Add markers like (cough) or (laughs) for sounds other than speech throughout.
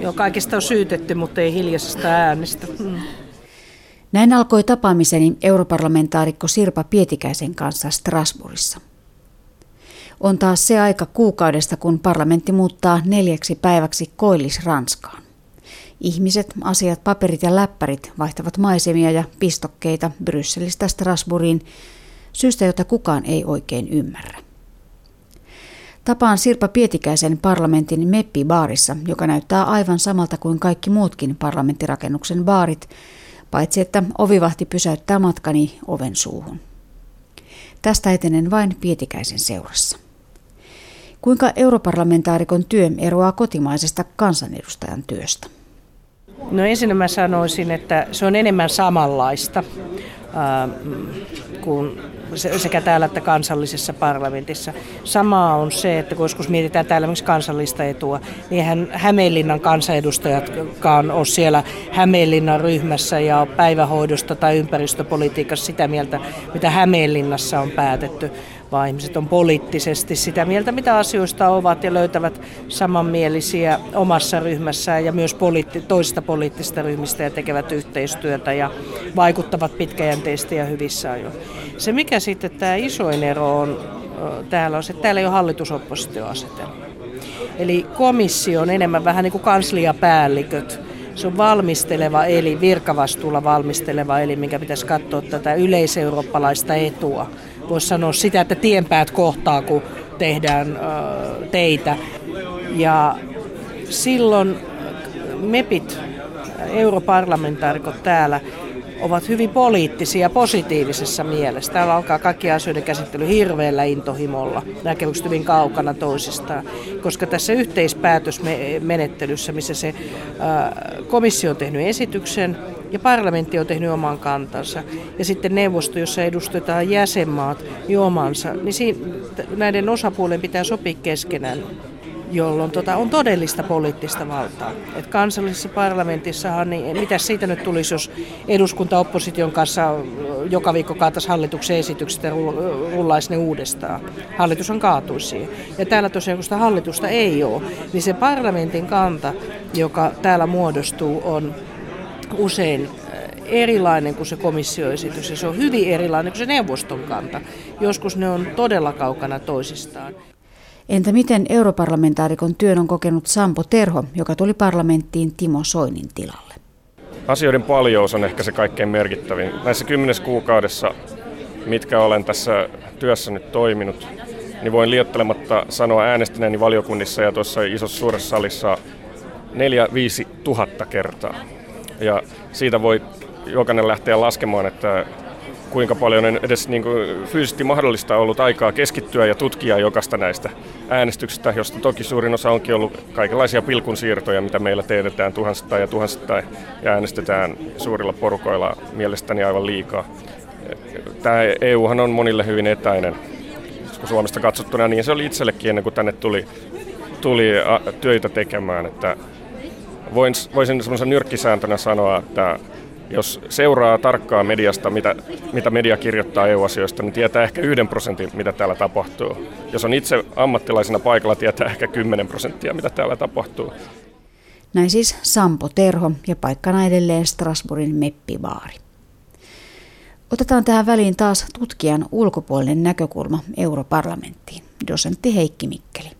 Joo, kaikista on syytetty, mutta ei hiljaisesta äänestä. Mm. Näin alkoi tapaamiseni europarlamentaarikko Sirpa Pietikäisen kanssa Strasbourgissa. On taas se aika kuukaudesta, kun parlamentti muuttaa neljäksi päiväksi koillis Ranskaan. Ihmiset, asiat, paperit ja läppärit vaihtavat maisemia ja pistokkeita Brysselistä Strasbourgiin syystä, jota kukaan ei oikein ymmärrä. Tapaan Sirpa Pietikäisen parlamentin Meppi-baarissa, joka näyttää aivan samalta kuin kaikki muutkin parlamenttirakennuksen baarit, paitsi että ovivahti pysäyttää matkani oven suuhun. Tästä etenen vain Pietikäisen seurassa. Kuinka europarlamentaarikon työ eroaa kotimaisesta kansanedustajan työstä? No ensin mä sanoisin, että se on enemmän samanlaista kuin sekä täällä että kansallisessa parlamentissa. Samaa on se, että kun joskus mietitään täällä myös kansallista etua, niin eihän Hämeenlinnan kansanedustajatkaan ole siellä Hämeenlinnan ryhmässä ja päivähoidosta tai ympäristöpolitiikassa sitä mieltä, mitä Hämeenlinnassa on päätetty, vaan ihmiset on poliittisesti sitä mieltä, mitä asioista ovat ja löytävät samanmielisiä omassa ryhmässään ja myös poliitti- toisista poliittisista ryhmistä ja tekevät yhteistyötä ja vaikuttavat pitkäjänteisesti ja hyvissä ajoin. Se mikä sitten tämä isoin ero on täällä on se, että täällä ei ole hallitusoppositioasetelma. Eli komissio on enemmän vähän niin kuin kansliapäälliköt. Se on valmisteleva eli, virkavastuulla valmisteleva eli, minkä pitäisi katsoa tätä yleiseurooppalaista etua voisi sanoa sitä, että tienpäät kohtaa, kun tehdään teitä. Ja silloin MEPit, europarlamentaarikot täällä, ovat hyvin poliittisia positiivisessa mielessä. Täällä alkaa kaikki asioiden käsittely hirveällä intohimolla, näkemykset hyvin kaukana toisistaan. Koska tässä yhteispäätösmenettelyssä, missä se komissio on tehnyt esityksen, ja parlamentti on tehnyt oman kantansa. Ja sitten neuvosto, jossa edustetaan jäsenmaat, niin omansa. Niin siinä, näiden osapuolen pitää sopia keskenään jolloin tota, on todellista poliittista valtaa. Et kansallisessa parlamentissahan, niin mitä siitä nyt tulisi, jos eduskunta opposition kanssa joka viikko kaataisi hallituksen esitykset ja rullaisi ne uudestaan. Hallitus on kaatuisi siihen. Ja täällä tosiaan, kun sitä hallitusta ei ole, niin se parlamentin kanta, joka täällä muodostuu, on usein äh, erilainen kuin se komissioesitys ja se on hyvin erilainen kuin se neuvoston kanta. Joskus ne on todella kaukana toisistaan. Entä miten europarlamentaarikon työn on kokenut Sampo Terho, joka tuli parlamenttiin Timo Soinin tilalle? Asioiden paljous on ehkä se kaikkein merkittävin. Näissä kymmenes kuukaudessa, mitkä olen tässä työssä nyt toiminut, niin voin liottelematta sanoa äänestäneeni valiokunnissa ja tuossa isossa suuressa salissa 4-5 tuhatta kertaa. Ja siitä voi jokainen lähteä laskemaan, että kuinka paljon on edes niin kuin fyysisesti mahdollista ollut aikaa keskittyä ja tutkia jokaista näistä äänestyksistä, josta toki suurin osa onkin ollut kaikenlaisia pilkunsiirtoja, mitä meillä teetetään tuhansittain ja tuhansittain ja äänestetään suurilla porukoilla mielestäni aivan liikaa. Tämä EUhan on monille hyvin etäinen, Suomesta katsottuna, niin se oli itsellekin ennen kuin tänne tuli, tuli töitä tekemään, että voin, voisin semmoisen nyrkkisääntönä sanoa, että jos seuraa tarkkaa mediasta, mitä, mitä media kirjoittaa EU-asioista, niin tietää ehkä yhden prosentin, mitä täällä tapahtuu. Jos on itse ammattilaisena paikalla, tietää ehkä 10 prosenttia, mitä täällä tapahtuu. Näin siis Sampo Terho ja paikkana edelleen Strasbourgin meppibaari. Otetaan tähän väliin taas tutkijan ulkopuolinen näkökulma europarlamenttiin, dosentti Heikki Mikkeli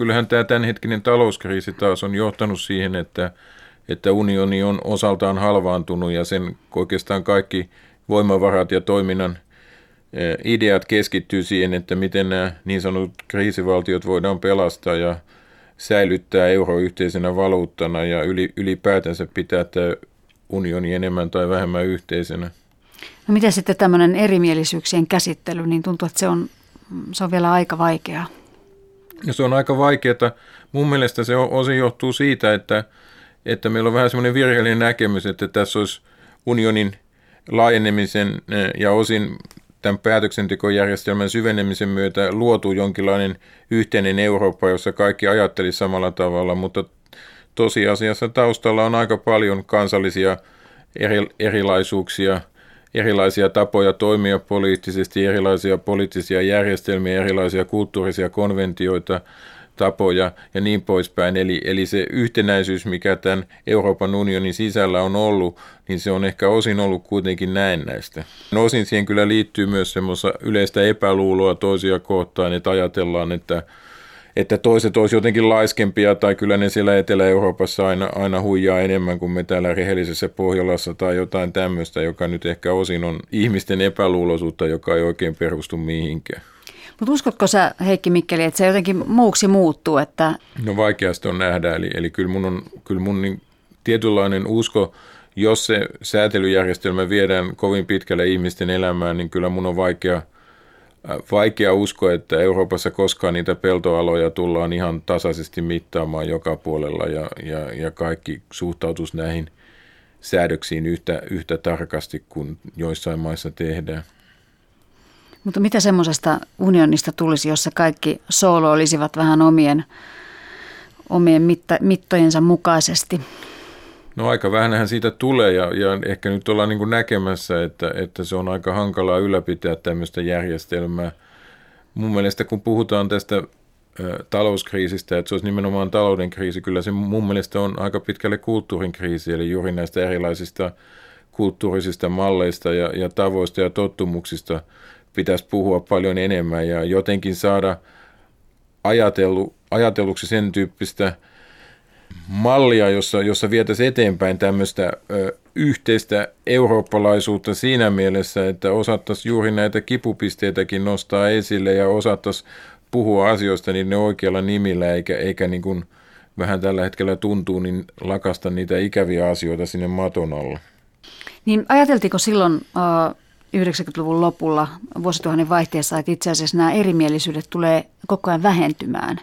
kyllähän tämä tämänhetkinen talouskriisi taas on johtanut siihen, että, että unioni on osaltaan halvaantunut ja sen oikeastaan kaikki voimavarat ja toiminnan eh, ideat keskittyy siihen, että miten nämä niin sanotut kriisivaltiot voidaan pelastaa ja säilyttää euro yhteisenä valuuttana ja ylipäätänsä pitää tämä unioni enemmän tai vähemmän yhteisenä. No mitä sitten tämmöinen erimielisyyksien käsittely, niin tuntuu, että se on, se on vielä aika vaikeaa. Ja se on aika vaikeaa. Mun mielestä se osin johtuu siitä, että, että meillä on vähän semmoinen virheellinen näkemys, että tässä olisi unionin laajenemisen eh, ja osin tämän päätöksentekojärjestelmän syvenemisen myötä luotu jonkinlainen yhteinen Eurooppa, jossa kaikki ajatteli samalla tavalla, mutta tosiasiassa taustalla on aika paljon kansallisia eri, erilaisuuksia – erilaisia tapoja toimia poliittisesti, erilaisia poliittisia järjestelmiä, erilaisia kulttuurisia konventioita. tapoja ja niin poispäin. Eli, eli se yhtenäisyys, mikä tämän Euroopan unionin sisällä on ollut, niin se on ehkä osin ollut kuitenkin näennäistä. Osin siihen kyllä liittyy myös semmoista yleistä epäluuloa toisia kohtaan, että ajatellaan, että että toiset olisi jotenkin laiskempia tai kyllä ne siellä Etelä-Euroopassa aina, aina huijaa enemmän kuin me täällä rehellisessä Pohjolassa tai jotain tämmöistä, joka nyt ehkä osin on ihmisten epäluuloisuutta, joka ei oikein perustu mihinkään. Mutta uskotko sä, Heikki Mikkeli, että se jotenkin muuksi muuttuu? Että... No vaikeasti on nähdä, eli, eli kyllä mun, on, kyllä mun niin tietynlainen usko, jos se säätelyjärjestelmä viedään kovin pitkälle ihmisten elämään, niin kyllä mun on vaikea, vaikea uskoa, että Euroopassa koskaan niitä peltoaloja tullaan ihan tasaisesti mittaamaan joka puolella ja, ja, ja kaikki suhtautus näihin säädöksiin yhtä, yhtä tarkasti kuin joissain maissa tehdään. Mutta mitä semmoisesta unionista tulisi, jossa kaikki soolo olisivat vähän omien, omien mitta, mittojensa mukaisesti? No aika vähänhän siitä tulee ja, ja ehkä nyt ollaan niin näkemässä, että, että se on aika hankalaa ylläpitää tämmöistä järjestelmää. Mun mielestä kun puhutaan tästä talouskriisistä, että se olisi nimenomaan talouden kriisi, kyllä se mun mielestä on aika pitkälle kulttuurin kriisi, eli juuri näistä erilaisista kulttuurisista malleista ja, ja tavoista ja tottumuksista – pitäisi puhua paljon enemmän ja jotenkin saada ajatellu, ajatelluksi sen tyyppistä mallia, jossa, jossa vietäisiin eteenpäin tämmöistä yhteistä eurooppalaisuutta siinä mielessä, että osattaisiin juuri näitä kipupisteitäkin nostaa esille ja osattaisiin puhua asioista niin ne oikealla nimillä, eikä, eikä niin kuin vähän tällä hetkellä tuntuu, niin lakasta niitä ikäviä asioita sinne maton alla. Niin ajateltiinko silloin uh, 90-luvun lopulla vuosituhannen vaihteessa, että itse asiassa nämä erimielisyydet tulee koko ajan vähentymään.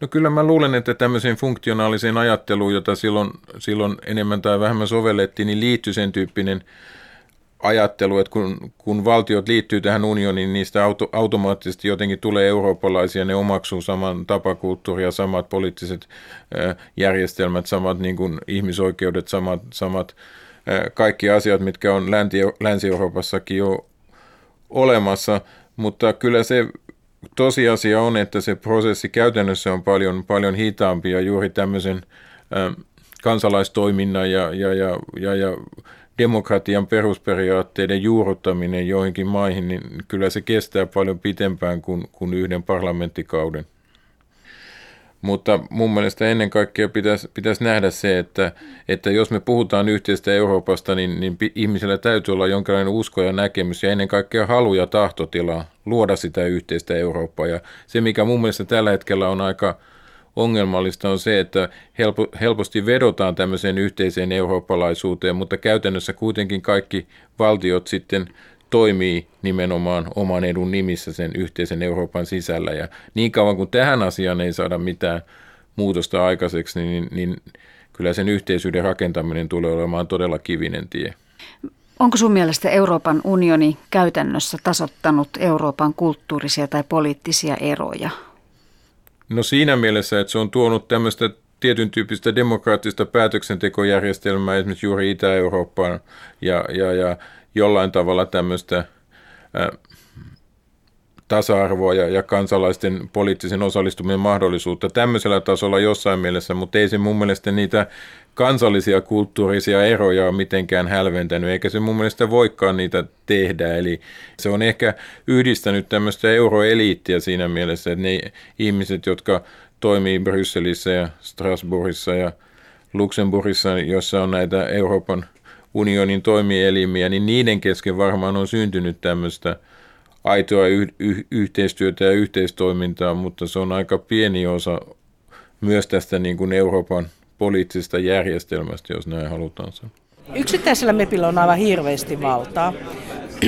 No kyllä mä luulen, että tämmöiseen funktionaaliseen ajatteluun, jota silloin, silloin enemmän tai vähemmän sovellettiin, niin liittyy sen tyyppinen ajattelu, että kun, kun valtiot liittyy tähän unioniin, niin niistä auto, automaattisesti jotenkin tulee eurooppalaisia, ne omaksuu saman tapakulttuuria, samat poliittiset järjestelmät, samat niin kuin ihmisoikeudet, samat, samat kaikki asiat, mitkä on Länsi-Euroopassakin jo olemassa, mutta kyllä se tosiasia on, että se prosessi käytännössä on paljon, paljon hitaampi ja juuri tämmöisen kansalaistoiminnan ja, ja, ja, ja, ja demokratian perusperiaatteiden juurruttaminen joihinkin maihin, niin kyllä se kestää paljon pitempään kuin, kuin yhden parlamenttikauden. Mutta mun mielestä ennen kaikkea pitäisi, pitäisi nähdä se, että, että jos me puhutaan yhteistä Euroopasta, niin, niin ihmisellä täytyy olla jonkinlainen usko ja näkemys ja ennen kaikkea halu ja tahtotila luoda sitä yhteistä Eurooppaa. Ja se, mikä mun mielestä tällä hetkellä on aika ongelmallista, on se, että helpo, helposti vedotaan tämmöiseen yhteiseen eurooppalaisuuteen, mutta käytännössä kuitenkin kaikki valtiot sitten toimii nimenomaan oman edun nimissä sen yhteisen Euroopan sisällä. Ja niin kauan kuin tähän asiaan ei saada mitään muutosta aikaiseksi, niin, niin kyllä sen yhteisyyden rakentaminen tulee olemaan todella kivinen tie. Onko sun mielestä Euroopan unioni käytännössä tasottanut Euroopan kulttuurisia tai poliittisia eroja? No siinä mielessä, että se on tuonut tämmöistä tietyn tyyppistä demokraattista päätöksentekojärjestelmää esimerkiksi juuri Itä-Eurooppaan ja, ja, ja jollain tavalla tämmöistä tasa-arvoa ja, ja kansalaisten poliittisen osallistumisen mahdollisuutta tämmöisellä tasolla jossain mielessä, mutta ei se mun mielestä niitä kansallisia kulttuurisia eroja ole mitenkään hälventänyt, eikä se mun mielestä voikaan niitä tehdä. Eli se on ehkä yhdistänyt tämmöistä euroeliittiä siinä mielessä, että ne ihmiset, jotka toimii Brysselissä ja Strasbourgissa ja Luxemburgissa, jossa on näitä Euroopan unionin toimielimiä, niin niiden kesken varmaan on syntynyt tämmöistä aitoa y- y- yhteistyötä ja yhteistoimintaa, mutta se on aika pieni osa myös tästä niin kuin Euroopan poliittisesta järjestelmästä, jos näin halutaan sanoa. Yksittäisellä MEPillä on aivan hirveästi valtaa.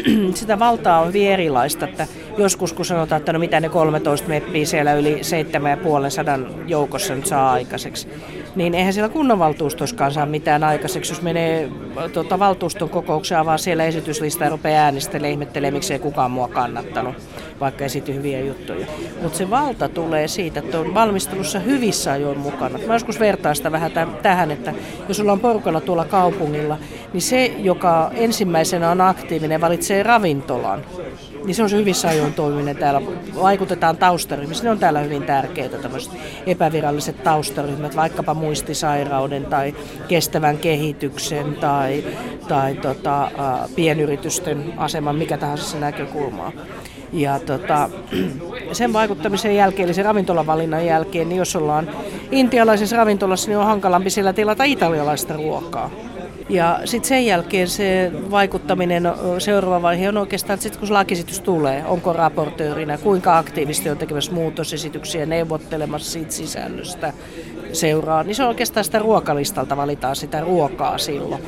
(clears throat) Sitä valtaa on hyvin erilaista, että joskus kun sanotaan, että no mitä ne 13 meppiä siellä yli 7,5 joukossa nyt saa aikaiseksi, niin eihän siellä kunnanvaltuustoskaan saa mitään aikaiseksi, jos menee tuota, valtuuston kokoukseen, vaan siellä esityslista ja rupeaa äänestelemään, ihmettelee, miksei kukaan mua kannattanut, vaikka esity hyviä juttuja. Mutta se valta tulee siitä, että on valmistelussa hyvissä ajoin mukana. Mä joskus vertaan sitä vähän tähän, että jos ollaan porukalla tuolla kaupungilla, niin se, joka ensimmäisenä on aktiivinen, valitsee ravintolan niin se on se hyvissä ajoin toiminen täällä. Vaikutetaan taustaryhmissä, ne on täällä hyvin tärkeitä tämmöiset epäviralliset taustaryhmät, vaikkapa muistisairauden tai kestävän kehityksen tai, tai tota, pienyritysten aseman, mikä tahansa se näkökulma ja tota, sen vaikuttamisen jälkeen, eli sen ravintolavalinnan jälkeen, niin jos ollaan intialaisessa ravintolassa, niin on hankalampi siellä tilata italialaista ruokaa. Ja sitten sen jälkeen se vaikuttaminen, seuraava vaihe on oikeastaan, että kun lakisitys tulee, onko raportöörinä, kuinka aktiivisesti on tekemässä muutosesityksiä, neuvottelemassa siitä sisällöstä seuraa, niin se on oikeastaan sitä ruokalistalta valitaan sitä ruokaa silloin.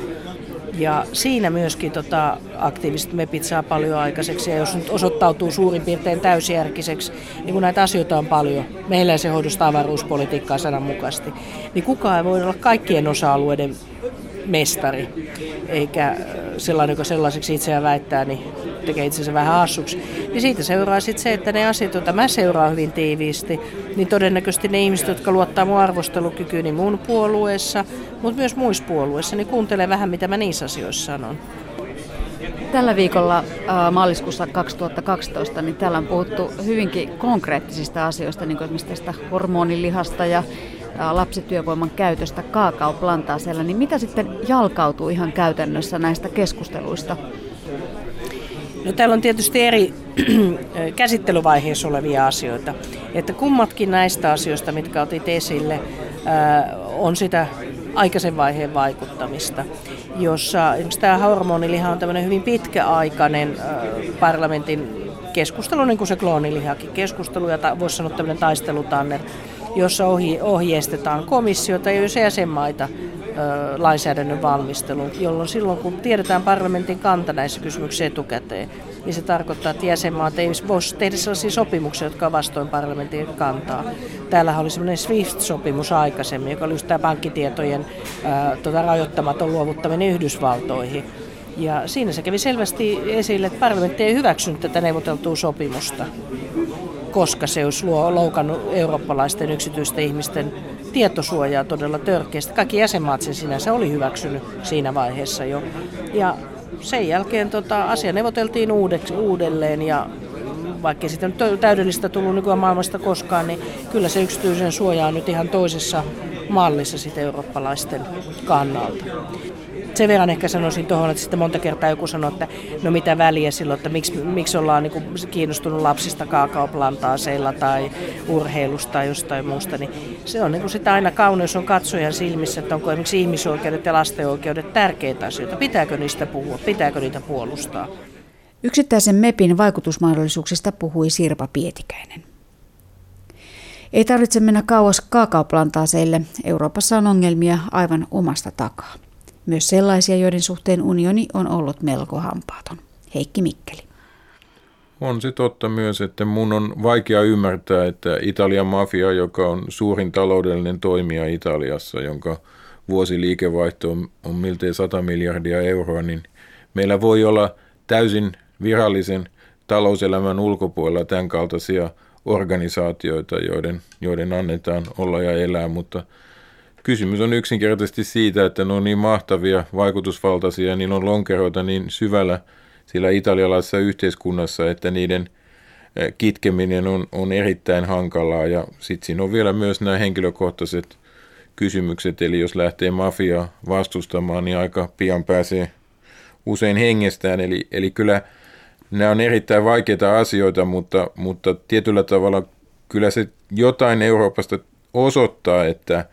Ja siinä myöskin tota, aktiiviset mepit saa paljon aikaiseksi. Ja jos nyt osoittautuu suurin piirtein täysjärkiseksi, niin kun näitä asioita on paljon, meillä se hoidosta avaruuspolitiikkaa sananmukaisesti, niin kukaan ei voi olla kaikkien osa-alueiden mestari, eikä äh, sellainen, joka sellaiseksi itseään väittää, niin tekee itsensä vähän assuksi. Niin siitä seuraa sitten se, että ne asiat, joita mä seuraan hyvin tiiviisti, niin todennäköisesti ne ihmiset, jotka luottaa mun arvostelukykyyn niin mun puolueessa, mutta myös muissa puolueissa, niin kuuntelee vähän, mitä mä niissä asioissa sanon. Tällä viikolla maaliskuussa 2012 niin täällä on puhuttu hyvinkin konkreettisista asioista, niin kuin tästä hormonilihasta ja lapsityövoiman käytöstä kaakaoplantaasella, niin mitä sitten jalkautuu ihan käytännössä näistä keskusteluista? No, täällä on tietysti eri (clears throat) käsittelyvaiheessa olevia asioita. Että kummatkin näistä asioista, mitkä otit esille, on sitä aikaisen vaiheen vaikuttamista, jossa tämä hormoniliha on tämmöinen hyvin pitkäaikainen parlamentin keskustelu, niin kuin se kloonilihakin keskustelu, ja voisi sanoa tämmöinen taistelutanner jossa ohjeistetaan komissiota ja jäsenmaita lainsäädännön valmisteluun, jolloin silloin kun tiedetään parlamentin kanta näissä kysymyksissä etukäteen, niin se tarkoittaa, että jäsenmaat ei voisi tehdä sellaisia sopimuksia, jotka ovat vastoin parlamentin kantaa. Täällä oli semmoinen SWIFT-sopimus aikaisemmin, joka oli just tämä pankkitietojen ää, tota, rajoittamaton luovuttaminen Yhdysvaltoihin. Ja siinä se kävi selvästi esille, että parlamentti ei hyväksynyt tätä neuvoteltua sopimusta koska se olisi loukannut eurooppalaisten yksityisten ihmisten tietosuojaa todella törkeästi. Kaikki jäsenmaat sen sinänsä oli hyväksynyt siinä vaiheessa jo. Ja sen jälkeen tota, asia neuvoteltiin uudeksi, uudelleen ja vaikka ei sitten täydellistä tullut nykyään maailmasta koskaan, niin kyllä se yksityisen suoja on nyt ihan toisessa mallissa sitten eurooppalaisten kannalta sen verran ehkä sanoisin tuohon, että sitten monta kertaa joku sanoo, että no mitä väliä silloin, että miksi, miksi ollaan niin kiinnostunut lapsista kaakaoplantaaseilla tai urheilusta tai jostain muusta, niin se on niin kuin sitä aina kauneus on katsojan silmissä, että onko esimerkiksi ihmisoikeudet ja lasten oikeudet tärkeitä asioita, pitääkö niistä puhua, pitääkö niitä puolustaa. Yksittäisen MEPin vaikutusmahdollisuuksista puhui Sirpa Pietikäinen. Ei tarvitse mennä kauas kaakaoplantaaseille. Euroopassa on ongelmia aivan omasta takaa. Myös sellaisia, joiden suhteen unioni on ollut melko hampaaton. Heikki Mikkeli. On se totta myös, että mun on vaikea ymmärtää, että Italian mafia, joka on suurin taloudellinen toimija Italiassa, jonka vuosiliikevaihto on, on miltei 100 miljardia euroa, niin meillä voi olla täysin virallisen talouselämän ulkopuolella tämän kaltaisia organisaatioita, joiden, joiden annetaan olla ja elää, mutta – Kysymys on yksinkertaisesti siitä, että ne on niin mahtavia, vaikutusvaltaisia niillä on lonkeroita niin syvällä sillä italialaisessa yhteiskunnassa, että niiden eh, kitkeminen on, on erittäin hankalaa. Ja sitten siinä on vielä myös nämä henkilökohtaiset kysymykset, eli jos lähtee mafia vastustamaan, niin aika pian pääsee usein hengestään. Eli, eli kyllä nämä on erittäin vaikeita asioita, mutta, mutta tietyllä tavalla kyllä se jotain Euroopasta osoittaa, että –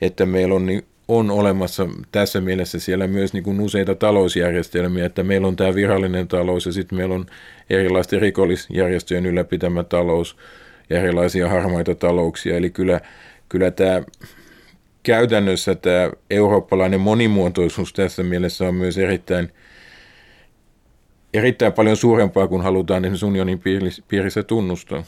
että meillä on, niin, on olemassa tässä mielessä siellä myös niin kuin useita talousjärjestelmiä, että meillä on tämä virallinen talous ja sitten meillä on erilaisten rikollisjärjestöjen ylläpitämä talous ja erilaisia harmaita talouksia. Eli kyllä, kyllä tämä käytännössä tämä eurooppalainen monimuotoisuus tässä mielessä on myös erittäin, erittäin paljon suurempaa kuin halutaan esimerkiksi unionin piirissä tunnustaa.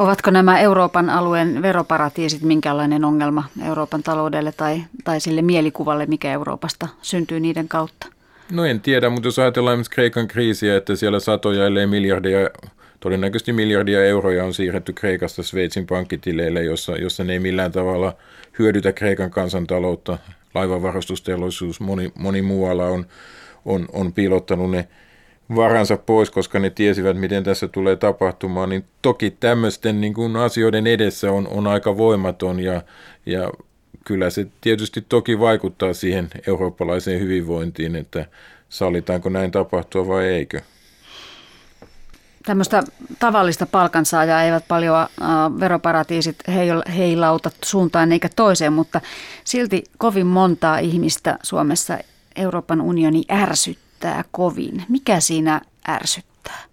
Ovatko nämä Euroopan alueen veroparatiisit minkälainen ongelma Euroopan taloudelle tai, tai sille mielikuvalle, mikä Euroopasta syntyy niiden kautta? No en tiedä, mutta jos ajatellaan esimerkiksi Kreikan kriisiä, että siellä satoja ellei miljardia, todennäköisesti miljardia euroja on siirretty Kreikasta Sveitsin pankkitileille, jossa, jossa ne ei millään tavalla hyödytä Kreikan kansantaloutta. Laivavarustusteollisuus, moni, moni muualla on, on, on piilottanut ne varansa pois, koska ne tiesivät, miten tässä tulee tapahtumaan, niin toki tämmöisten niin kuin asioiden edessä on, on aika voimaton ja, ja kyllä se tietysti toki vaikuttaa siihen eurooppalaiseen hyvinvointiin, että sallitaanko näin tapahtua vai eikö. Tämmöistä tavallista palkansaajaa eivät paljon äh, veroparatiisit heilauta suuntaan eikä toiseen, mutta silti kovin montaa ihmistä Suomessa Euroopan unioni ärsyttää kovin. Mikä siinä ärsyttää?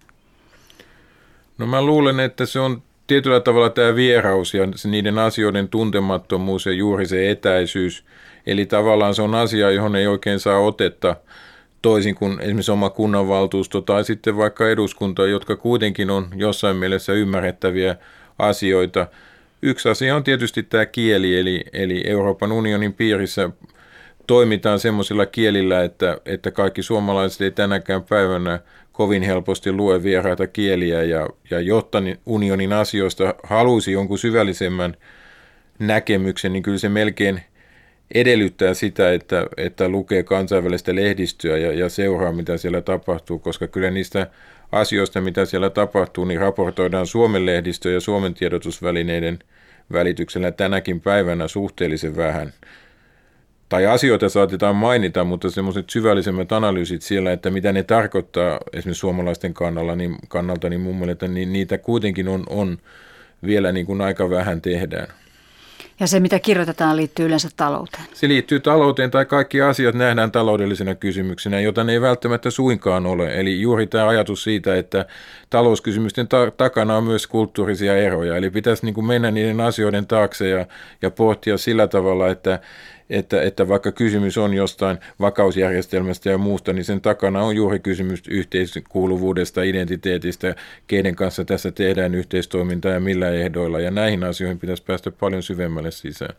No mä luulen, että se on tietyllä tavalla tämä vieraus ja niiden asioiden tuntemattomuus ja juuri se etäisyys. Eli tavallaan se on asia, johon ei oikein saa otetta toisin kuin esimerkiksi oma kunnanvaltuusto tai sitten vaikka eduskunta, jotka kuitenkin on jossain mielessä ymmärrettäviä asioita. Yksi asia on tietysti tämä kieli, eli, eli Euroopan unionin piirissä toimitaan semmoisilla kielillä, että, että kaikki suomalaiset ei tänäkään päivänä kovin helposti lue vieraita kieliä ja, ja jotta unionin asioista halusi jonkun syvällisemmän näkemyksen, niin kyllä se melkein edellyttää sitä, että, että lukee kansainvälistä lehdistöä ja, ja seuraa, mitä siellä tapahtuu, koska kyllä niistä asioista, mitä siellä tapahtuu, niin raportoidaan Suomen lehdistö ja Suomen tiedotusvälineiden välityksellä tänäkin päivänä suhteellisen vähän tai asioita saatetaan mainita, mutta semmoiset syvällisemmät analyysit siellä, että mitä ne tarkoittaa esimerkiksi suomalaisten kannalla, niin, kannalta, niin mun mielestä niin niitä kuitenkin on, on vielä niin kuin aika vähän tehdään. Ja se, mitä kirjoitetaan, liittyy yleensä talouteen. Se liittyy talouteen tai kaikki asiat nähdään taloudellisena kysymyksenä, jota ne ei välttämättä suinkaan ole. Eli juuri tämä ajatus siitä, että talouskysymysten ta- takana on myös kulttuurisia eroja. Eli pitäisi niin kuin mennä niiden asioiden taakse ja, ja pohtia sillä tavalla, että, että, että vaikka kysymys on jostain vakausjärjestelmästä ja muusta, niin sen takana on juuri kysymys yhteiskuuluvuudesta, identiteetistä, keiden kanssa tässä tehdään yhteistoimintaa ja millä ehdoilla. Ja näihin asioihin pitäisi päästä paljon syvemmälle sisään.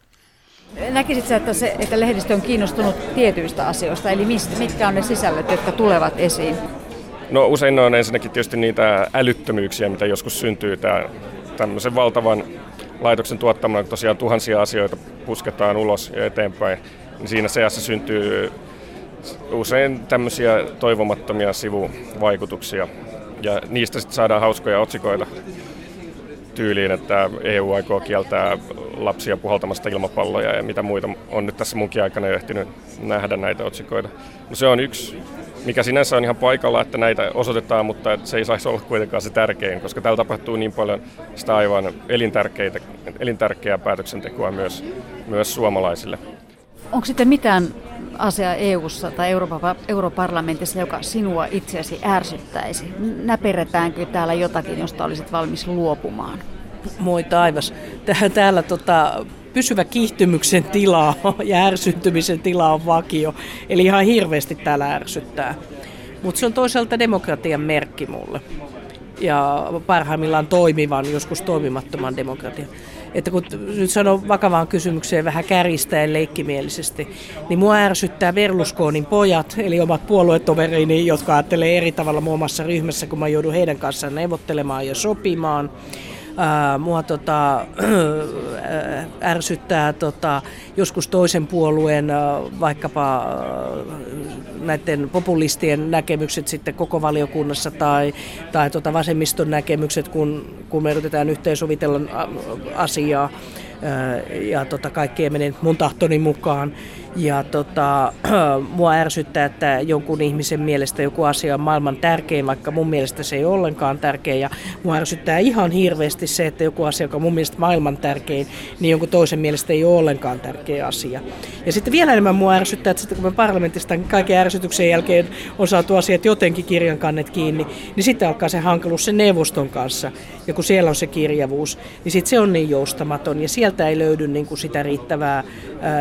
Näkisitkö, että, se, että lehdistö on kiinnostunut tietyistä asioista, eli mistä, mitkä on ne sisällöt, jotka tulevat esiin? No usein ne on ensinnäkin tietysti niitä älyttömyyksiä, mitä joskus syntyy tämä, tämmöisen valtavan laitoksen tuottamana tosiaan tuhansia asioita pusketaan ulos ja eteenpäin, niin siinä seassa syntyy usein tämmöisiä toivomattomia sivuvaikutuksia. Ja niistä sitten saadaan hauskoja otsikoita tyyliin, että EU aikoo kieltää lapsia puhaltamasta ilmapalloja ja mitä muita on nyt tässä munkin aikana jo ehtinyt nähdä näitä otsikoita. No se on yksi mikä sinänsä on ihan paikalla, että näitä osoitetaan, mutta se ei saisi olla kuitenkaan se tärkein, koska täällä tapahtuu niin paljon sitä aivan elintärkeitä, elintärkeää päätöksentekoa myös, myös suomalaisille. Onko sitten mitään asiaa EU-ssa tai Euroopan, europarlamentissa, joka sinua itseäsi ärsyttäisi? Näperetäänkö täällä jotakin, josta olisit valmis luopumaan? Moi taivas. Täällä tota, pysyvä kiihtymyksen tila (laughs) ja ärsyttymisen tila on vakio. Eli ihan hirveästi täällä ärsyttää. Mutta se on toisaalta demokratian merkki mulle. Ja parhaimmillaan toimivan, joskus toimimattoman demokratian. Että kun nyt sanon vakavaan kysymykseen vähän kärjistäen leikkimielisesti, niin mua ärsyttää Berlusconin pojat, eli omat puoluetoverini, jotka ajattelee eri tavalla muun muassa ryhmässä, kun mä joudun heidän kanssaan neuvottelemaan ja sopimaan mua tota, (clears throat) ärsyttää tota, joskus toisen puolueen vaikkapa näiden populistien näkemykset sitten koko valiokunnassa tai, tai tota vasemmiston näkemykset, kun, kun me yritetään yhteensovitella asiaa ja tota, kaikki ei mene mun tahtoni mukaan. Ja tota, (clears throat) mua ärsyttää, että jonkun ihmisen mielestä joku asia on maailman tärkein, vaikka mun mielestä se ei ollenkaan tärkeä. Ja mua ärsyttää ihan hirveästi se, että joku asia, joka on mun mielestä maailman tärkein, niin jonkun toisen mielestä ei ole ollenkaan tärkeä asia. Ja sitten vielä enemmän mua ärsyttää, että sitten kun me parlamentista kaiken ärsytyksen jälkeen on saatu asiat jotenkin kirjan kannet kiinni, niin sitten alkaa se hankaluus sen neuvoston kanssa. Ja kun siellä on se kirjavuus, niin sitten se on niin joustamaton. Ja sieltä ei löydy niin kuin sitä riittävää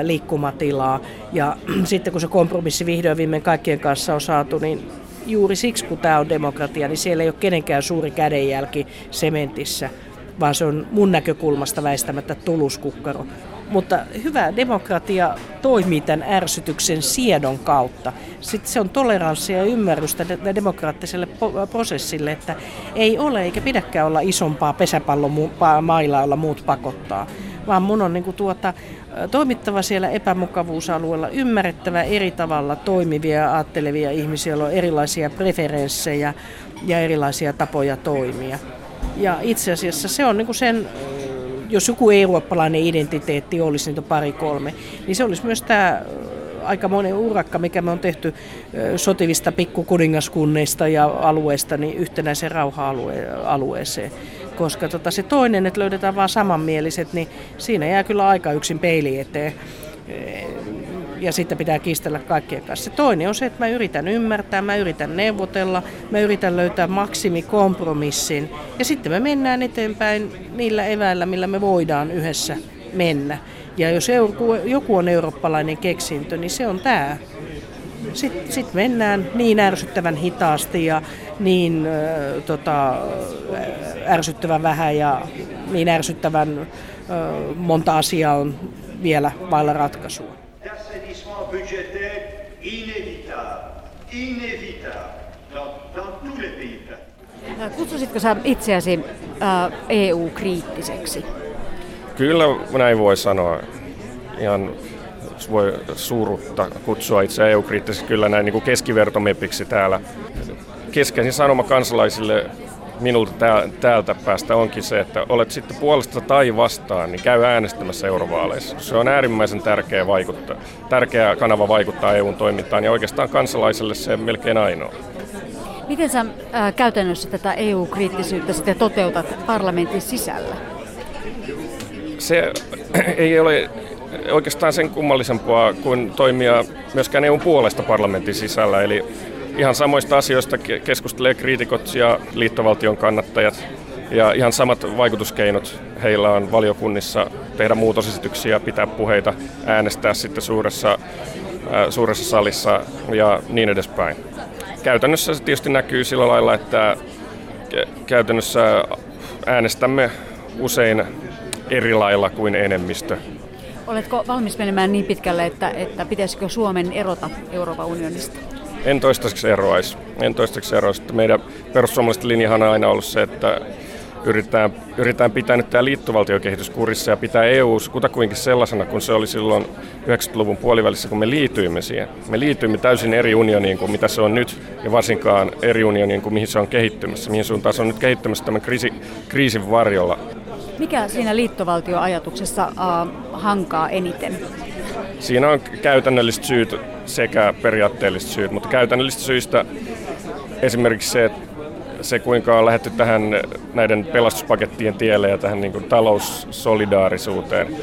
liikkumatilaa. Ja (clears throat) sitten kun se kompromissi vihdoin viimein kaikkien kanssa on saatu, niin juuri siksi kun tämä on demokratia, niin siellä ei ole kenenkään suuri kädenjälki sementissä, vaan se on mun näkökulmasta väistämättä tuluskukkaro. Mutta hyvä demokratia toimii tämän ärsytyksen siedon kautta. Sitten se on toleranssia ja ymmärrystä demokraattiselle prosessille, että ei ole eikä pidäkään olla isompaa pesäpallon mailla, jolla muut pakottaa. Vaan mun on niin kuin tuota, toimittava siellä epämukavuusalueella, ymmärrettävä eri tavalla toimivia ja ajattelevia ihmisiä, joilla on erilaisia preferenssejä ja erilaisia tapoja toimia. Ja itse asiassa se on niin kuin sen, jos joku eurooppalainen identiteetti olisi niitä pari kolme, niin se olisi myös tämä aika monen urakka, mikä me on tehty sotivista pikkukuningaskunneista ja alueista niin yhtenäiseen rauha-alueeseen. Koska tota, se toinen, että löydetään vain samanmieliset, niin siinä jää kyllä aika yksin peili eteen ja sitten pitää kiistellä kaikkien kanssa. Se toinen on se, että mä yritän ymmärtää, mä yritän neuvotella, mä yritän löytää maksimikompromissin ja sitten me mennään eteenpäin niillä eväillä, millä me voidaan yhdessä mennä. Ja jos joku on eurooppalainen keksintö, niin se on tämä. Sitten sit mennään niin ärsyttävän hitaasti ja niin äh, tota, ärsyttävän vähän ja niin ärsyttävän äh, monta asiaa on vielä vailla ratkaisua. Kutsusitko sä itseäsi äh, EU-kriittiseksi? Kyllä näin voi sanoa. Ihan voi suurutta kutsua itse EU-kriittiseksi kyllä näin niin keskivertomepiksi täällä. Keskeisin sanoma kansalaisille minulta täältä päästä onkin se, että olet sitten puolesta tai vastaan, niin käy äänestämässä eurovaaleissa. Se on äärimmäisen tärkeä, vaikuttaa, tärkeä kanava vaikuttaa EUn toimintaan ja oikeastaan kansalaiselle se melkein ainoa. Miten sä ää, käytännössä tätä EU-kriittisyyttä sitten toteutat parlamentin sisällä? Se (clears throat) ei ole oikeastaan sen kummallisempaa kuin toimia myöskään EUn puolesta parlamentin sisällä. Eli ihan samoista asioista keskustelee kriitikot ja liittovaltion kannattajat. Ja ihan samat vaikutuskeinot heillä on valiokunnissa tehdä muutosesityksiä, pitää puheita, äänestää sitten suuressa, suuressa salissa ja niin edespäin. Käytännössä se tietysti näkyy sillä lailla, että käytännössä äänestämme usein eri lailla kuin enemmistö. Oletko valmis menemään niin pitkälle, että, että pitäisikö Suomen erota Euroopan unionista? En toistaiseksi eroaisi. En toistaiseksi eroaisi. Meidän perussuomalaisten linjahan on aina ollut se, että yritetään, yritetään pitää nyt tämä liittovaltiokehitys kurissa ja pitää EU kutakuinkin sellaisena kuin se oli silloin 90-luvun puolivälissä, kun me liityimme siihen. Me liityimme täysin eri unioniin kuin mitä se on nyt ja varsinkaan eri unioniin kuin mihin se on kehittymässä, mihin suuntaan se on nyt kehittymässä tämän kriisi, kriisin varjolla. Mikä siinä liittovaltioajatuksessa uh, hankaa eniten? Siinä on käytännölliset syyt sekä periaatteelliset syyt, mutta käytännöllisistä syistä esimerkiksi se, se, kuinka on lähdetty tähän näiden pelastuspakettien tielle ja tähän niin kuin taloussolidaarisuuteen.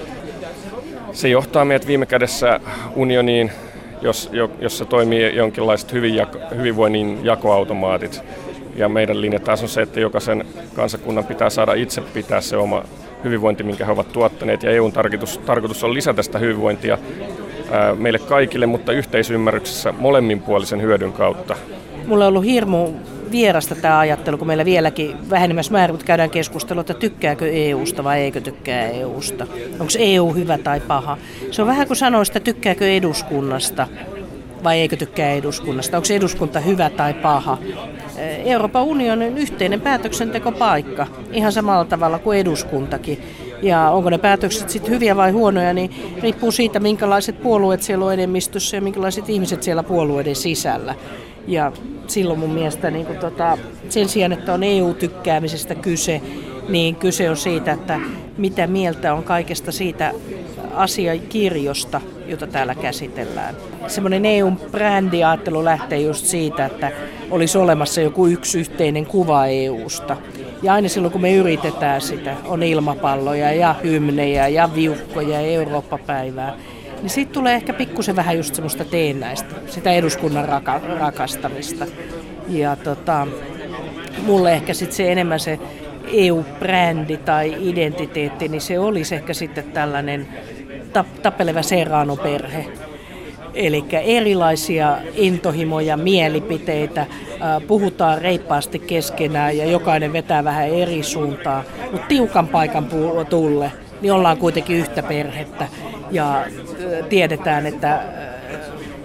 Se johtaa meidät viime kädessä unioniin, jos, jossa toimii jonkinlaiset hyvinvoinnin jakoautomaatit. Ja meidän linja taas on se, että jokaisen kansakunnan pitää saada itse pitää se oma hyvinvointi, minkä he ovat tuottaneet. Ja EUn tarkoitus, tarkoitus on lisätä sitä hyvinvointia ää, meille kaikille, mutta yhteisymmärryksessä molemminpuolisen hyödyn kautta. Mulla on ollut hirmu vierasta tämä ajattelu, kun meillä vieläkin vähenemässä määrin käydään keskustelua, että tykkääkö EUsta vai eikö tykkää EUsta. Onko EU hyvä tai paha. Se on vähän kuin sanoa, että tykkääkö eduskunnasta vai eikö tykkää eduskunnasta. Onko eduskunta hyvä tai paha. Euroopan unionin yhteinen päätöksentekopaikka, ihan samalla tavalla kuin eduskuntakin. Ja onko ne päätökset sitten hyviä vai huonoja, niin riippuu siitä, minkälaiset puolueet siellä on enemmistössä ja minkälaiset ihmiset siellä puolueiden sisällä. Ja silloin mun mielestä niin kuin tota, sen sijaan, että on EU-tykkäämisestä kyse, niin kyse on siitä, että mitä mieltä on kaikesta siitä asiakirjosta, jota täällä käsitellään. Semmoinen EU-brändiajattelu lähtee just siitä, että olisi olemassa joku yksi yhteinen kuva EUsta. Ja aina silloin, kun me yritetään sitä, on ilmapalloja ja hymnejä ja viukkoja ja Eurooppa-päivää, niin siitä tulee ehkä pikkusen vähän just semmoista teennäistä, sitä eduskunnan raka- rakastamista. Ja tota, mulle ehkä sitten se enemmän se EU-brändi tai identiteetti, niin se olisi ehkä sitten tällainen tappeleva Serrano-perhe. Eli erilaisia intohimoja, mielipiteitä, puhutaan reippaasti keskenään ja jokainen vetää vähän eri suuntaan, mutta tiukan paikan tulle, niin ollaan kuitenkin yhtä perhettä ja tiedetään, että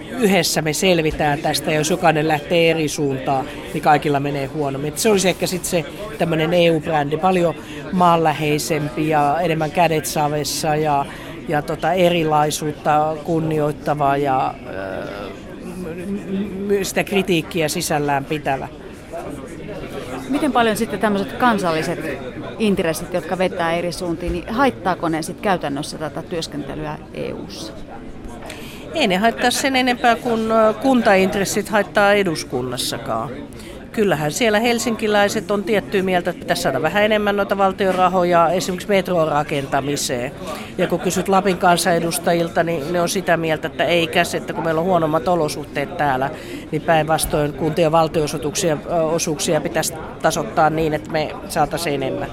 yhdessä me selvitään tästä ja jos jokainen lähtee eri suuntaan, niin kaikilla menee huonommin. Se olisi ehkä sitten se tämmöinen EU-brändi, paljon maanläheisempi ja enemmän kädet savessa ja ja tota erilaisuutta kunnioittava ja sitä kritiikkiä sisällään pitävä. Miten paljon sitten tämmöiset kansalliset intressit, jotka vetää eri suuntiin, niin haittaako ne sitten käytännössä tätä työskentelyä EU:ssa? Ei ne haittaa sen enempää kuin kuntaintressit haittaa eduskunnassakaan kyllähän siellä helsinkiläiset on tiettyä mieltä, että pitäisi saada vähän enemmän noita valtion rahoja esimerkiksi metron rakentamiseen. Ja kun kysyt Lapin kansanedustajilta, niin ne on sitä mieltä, että ei käs, että kun meillä on huonommat olosuhteet täällä, niin päinvastoin kuntien valtionosuuksia osuuksia pitäisi tasoittaa niin, että me saataisiin enemmän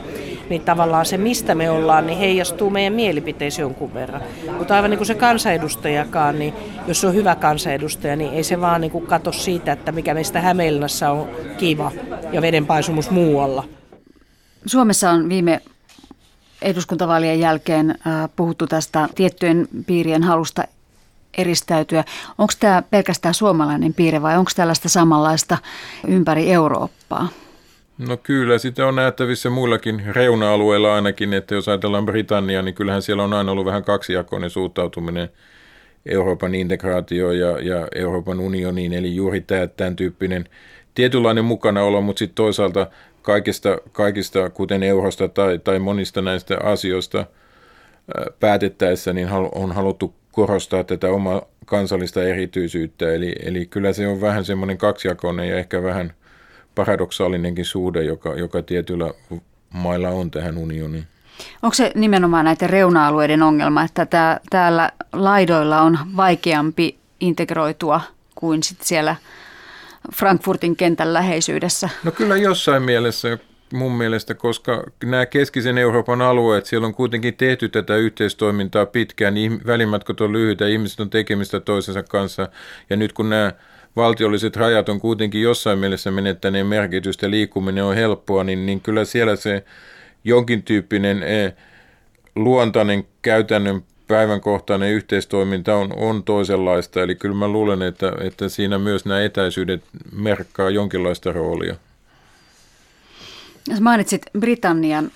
niin tavallaan se, mistä me ollaan, niin heijastuu meidän mielipiteisiin jonkun verran. Mutta aivan niin kuin se kansanedustajakaan, niin jos se on hyvä kansanedustaja, niin ei se vaan niin kuin kato siitä, että mikä meistä Hämeenlinnassa on kiva ja vedenpaisumus muualla. Suomessa on viime eduskuntavaalien jälkeen puhuttu tästä tiettyjen piirien halusta eristäytyä. Onko tämä pelkästään suomalainen piirre vai onko tällaista samanlaista ympäri Eurooppaa? No kyllä, sitä on nähtävissä muillakin reuna-alueilla ainakin, että jos ajatellaan Britanniaa, niin kyllähän siellä on aina ollut vähän kaksijakoinen suuttautuminen Euroopan integraatio ja, ja Euroopan unioniin, eli juuri tämä, tämän tyyppinen tietynlainen mukanaolo, mutta sitten toisaalta kaikista, kaikista, kuten eurosta tai, tai monista näistä asioista päätettäessä, niin on haluttu korostaa tätä omaa kansallista erityisyyttä, eli, eli kyllä se on vähän semmoinen kaksijakoinen ja ehkä vähän – paradoksaalinenkin suhde, joka, joka tietyllä mailla on tähän unioniin. Onko se nimenomaan näiden reuna-alueiden ongelma, että tää, täällä laidoilla on vaikeampi integroitua kuin sit siellä Frankfurtin kentän läheisyydessä? No kyllä jossain mielessä mun mielestä, koska nämä keskisen Euroopan alueet, siellä on kuitenkin tehty tätä yhteistoimintaa pitkään, niin välimatkat on lyhyitä, ihmiset on tekemistä toisensa kanssa, ja nyt kun nämä valtiolliset rajat on kuitenkin jossain mielessä menettäneen merkitystä, liikkuminen on helppoa, niin, niin kyllä siellä se jonkin tyyppinen eh, luontainen käytännön päivänkohtainen yhteistoiminta on, on toisenlaista. Eli kyllä mä luulen, että, että siinä myös nämä etäisyydet merkkaa jonkinlaista roolia. Jos mainitsit Britannian,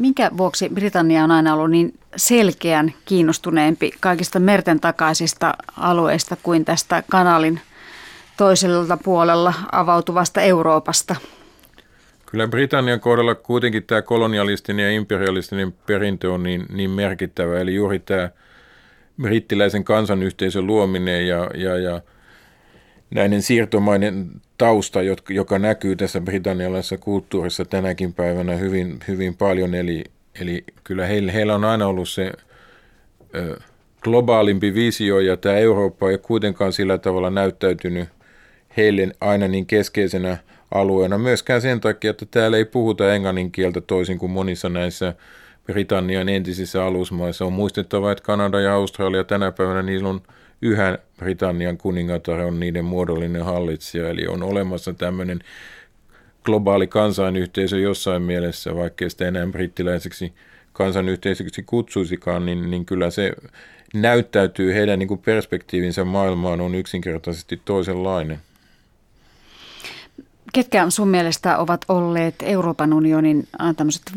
minkä vuoksi Britannia on aina ollut niin selkeän kiinnostuneempi kaikista merten takaisista alueista kuin tästä kanalin toisella puolella avautuvasta Euroopasta. Kyllä Britannian kohdalla kuitenkin tämä kolonialistinen ja imperialistinen perintö on niin, niin merkittävä, eli juuri tämä brittiläisen kansanyhteisön luominen ja, ja, ja näinen siirtomainen tausta, joka näkyy tässä britannialaisessa kulttuurissa tänäkin päivänä hyvin, hyvin paljon, eli Eli kyllä heillä, heillä on aina ollut se ö, globaalimpi visio ja tämä Eurooppa ei kuitenkaan sillä tavalla näyttäytynyt heille aina niin keskeisenä alueena. Myöskään sen takia, että täällä ei puhuta englannin kieltä toisin kuin monissa näissä Britannian entisissä alusmaissa. On muistettava, että Kanada ja Australia tänä päivänä niillä on yhä Britannian kuningatar on niiden muodollinen hallitsija, eli on olemassa tämmöinen globaali kansainyhteisö jossain mielessä, vaikkei sitä enää brittiläiseksi kansanyhteisöksi kutsuisikaan, niin, niin kyllä se näyttäytyy heidän niin kuin perspektiivinsä maailmaan on yksinkertaisesti toisenlainen. Ketkä sun mielestä ovat olleet Euroopan unionin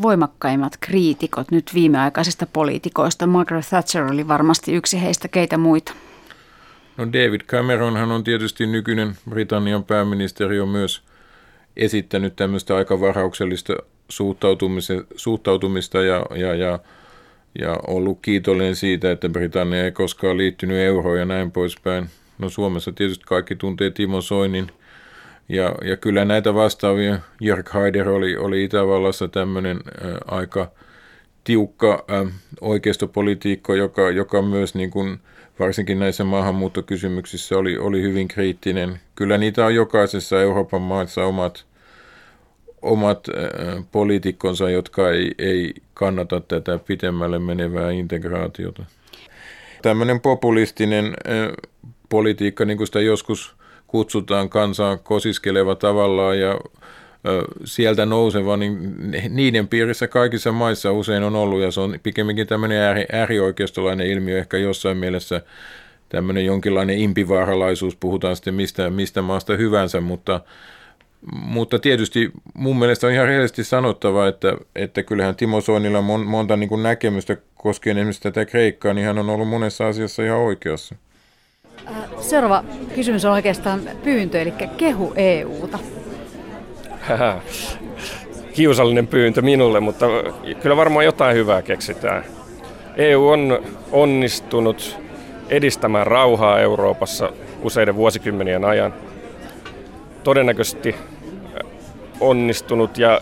voimakkaimmat kriitikot nyt viimeaikaisista poliitikoista? Margaret Thatcher oli varmasti yksi heistä, keitä muita? No David Cameronhan on tietysti nykyinen Britannian pääministeri on myös – esittänyt tämmöistä aika varauksellista suhtautumista ja, ja, ja, ja ollut kiitollinen siitä, että Britannia ei koskaan liittynyt euroon ja näin poispäin. No Suomessa tietysti kaikki tuntee Timo Soinin ja, ja kyllä näitä vastaavia, Jörg Haider oli, oli Itävallassa tämmöinen äh, aika tiukka äh, oikeistopolitiikko, joka, joka myös niin kuin, varsinkin näissä maahanmuuttokysymyksissä oli, oli hyvin kriittinen. Kyllä niitä on jokaisessa Euroopan maassa omat, omat äh, poliitikkonsa, jotka ei, ei kannata tätä pitemmälle menevää integraatiota. Tämmöinen populistinen äh, politiikka, niin kuin sitä joskus kutsutaan kansaa kosiskeleva tavallaan ja sieltä nouseva, niin niiden piirissä kaikissa maissa usein on ollut, ja se on pikemminkin tämmöinen ääri, äärioikeistolainen ilmiö, ehkä jossain mielessä tämmöinen jonkinlainen impivaaralaisuus, puhutaan sitten mistä, mistä maasta hyvänsä, mutta mutta tietysti mun mielestä on ihan rehellisesti sanottava, että, että kyllähän Timo Soinilla on monta niin näkemystä koskien esimerkiksi tätä Kreikkaa, niin hän on ollut monessa asiassa ihan oikeassa. Seuraava kysymys on oikeastaan pyyntö, eli kehu EUta. (laughs) Kiusallinen pyyntö minulle, mutta kyllä varmaan jotain hyvää keksitään. EU on onnistunut edistämään rauhaa Euroopassa useiden vuosikymmenien ajan. Todennäköisesti onnistunut ja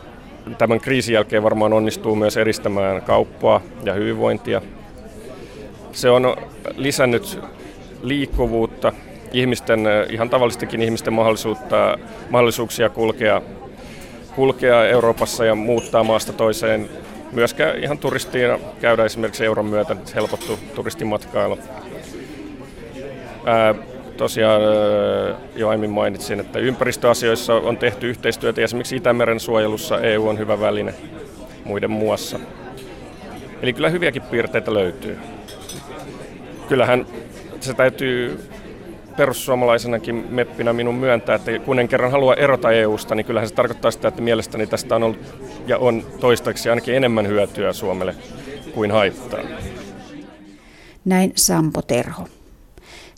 tämän kriisin jälkeen varmaan onnistuu myös edistämään kauppaa ja hyvinvointia. Se on lisännyt liikkuvuutta, ihmisten, ihan tavallistenkin ihmisten mahdollisuutta, mahdollisuuksia kulkea, kulkea Euroopassa ja muuttaa maasta toiseen. Myöskään ihan turistiin käydä esimerkiksi euron myötä, helpottu turistimatkailu. Ää, tosiaan jo aiemmin mainitsin, että ympäristöasioissa on tehty yhteistyötä ja esimerkiksi Itämeren suojelussa EU on hyvä väline muiden muassa. Eli kyllä hyviäkin piirteitä löytyy. Kyllähän se täytyy perussuomalaisenakin meppinä minun myöntää, että kun en kerran halua erota EUsta, niin kyllähän se tarkoittaa sitä, että mielestäni tästä on ollut ja on toistaiseksi ainakin enemmän hyötyä Suomelle kuin haittaa. Näin Sampo Terho.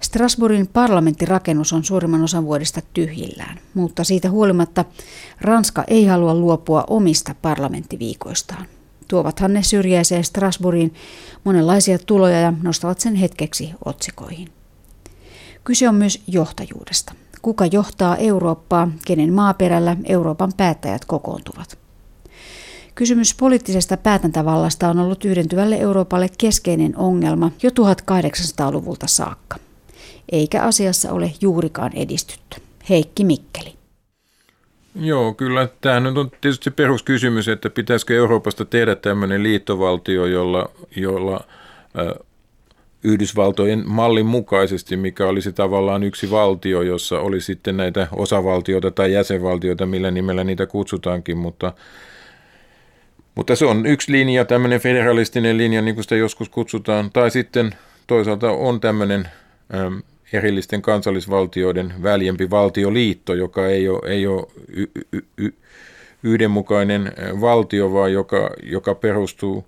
Strasbourgin parlamenttirakennus on suurimman osan vuodesta tyhjillään, mutta siitä huolimatta Ranska ei halua luopua omista parlamenttiviikoistaan. Tuovathan ne syrjäiseen Strasbourgiin monenlaisia tuloja ja nostavat sen hetkeksi otsikoihin. Kyse on myös johtajuudesta. Kuka johtaa Eurooppaa, kenen maaperällä Euroopan päättäjät kokoontuvat? Kysymys poliittisesta päätäntävallasta on ollut yhdentyvälle Euroopalle keskeinen ongelma jo 1800-luvulta saakka eikä asiassa ole juurikaan edistytty. Heikki Mikkeli. Joo, kyllä. Tämähän on tietysti peruskysymys, että pitäisikö Euroopasta tehdä tämmöinen liittovaltio, jolla, jolla Yhdysvaltojen mallin mukaisesti, mikä olisi tavallaan yksi valtio, jossa oli sitten näitä osavaltioita tai jäsenvaltioita, millä nimellä niitä kutsutaankin, mutta, mutta se on yksi linja, tämmöinen federalistinen linja, niin kuin sitä joskus kutsutaan, tai sitten toisaalta on tämmöinen ähm, erillisten kansallisvaltioiden väljempi valtioliitto, joka ei ole, ei ole y, y, y, yhdenmukainen valtio, vaan joka, joka perustuu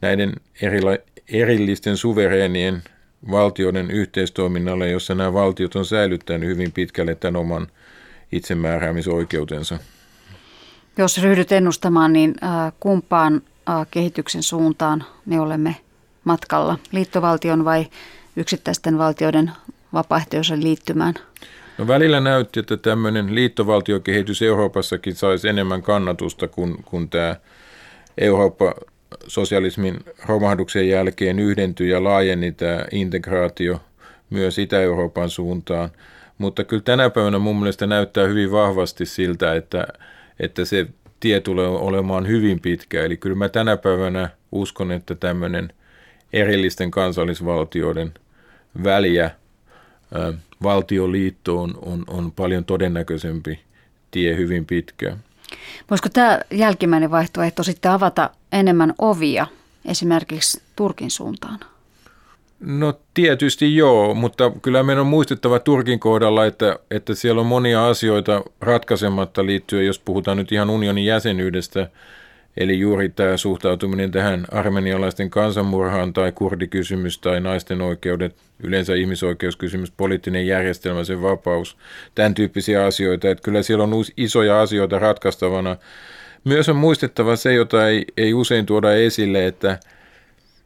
näiden erila, erillisten suvereenien valtioiden yhteistoiminnalle, jossa nämä valtiot on säilyttänyt hyvin pitkälle tämän oman itsemääräämisoikeutensa. Jos ryhdyt ennustamaan, niin kumpaan kehityksen suuntaan me olemme matkalla? Liittovaltion vai yksittäisten valtioiden vapaaehtoisen liittymään? No välillä näytti, että tämmöinen liittovaltiokehitys Euroopassakin saisi enemmän kannatusta kuin, kuin tämä Eurooppa sosialismin romahduksen jälkeen yhdentyi ja laajeni tämä integraatio myös Itä-Euroopan suuntaan. Mutta kyllä tänä päivänä mun mielestä näyttää hyvin vahvasti siltä, että, että se tie tulee olemaan hyvin pitkä. Eli kyllä mä tänä päivänä uskon, että tämmöinen erillisten kansallisvaltioiden väliä valtioliitto on, on, on paljon todennäköisempi tie hyvin pitkään. Voisiko tämä jälkimmäinen vaihtoehto sitten avata enemmän ovia esimerkiksi Turkin suuntaan? No tietysti joo, mutta kyllä meidän on muistettava Turkin kohdalla, että, että siellä on monia asioita ratkaisematta liittyen, jos puhutaan nyt ihan unionin jäsenyydestä – Eli juuri tämä suhtautuminen tähän armenialaisten kansanmurhaan tai kurdikysymys tai naisten oikeudet, yleensä ihmisoikeuskysymys, poliittinen järjestelmä, sen vapaus, tämän tyyppisiä asioita. Että kyllä siellä on isoja asioita ratkaistavana. Myös on muistettava se, jota ei, ei usein tuoda esille, että,